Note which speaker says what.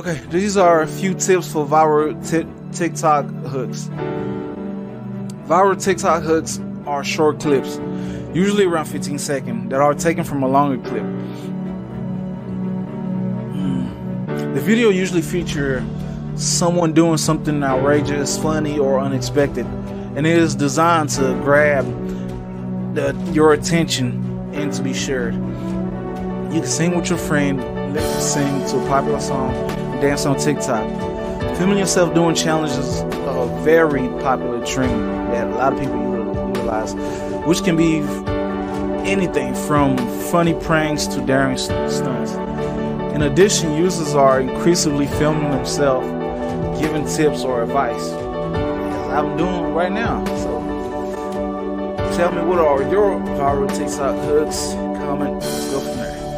Speaker 1: Okay, these are a few tips for viral TikTok hooks. Viral TikTok hooks are short clips, usually around 15 seconds, that are taken from a longer clip. Hmm. The video usually feature someone doing something outrageous, funny, or unexpected, and it is designed to grab the, your attention and to be shared. You can sing with your friend, lip sing to a popular song, dance on TikTok. Filming yourself doing challenges a very popular trend that a lot of people utilize, which can be anything from funny pranks to daring stunts. In addition, users are increasingly filming themselves, giving tips or advice, as I'm doing right now. So, tell me what are your viral TikTok hooks? Comment, go from there.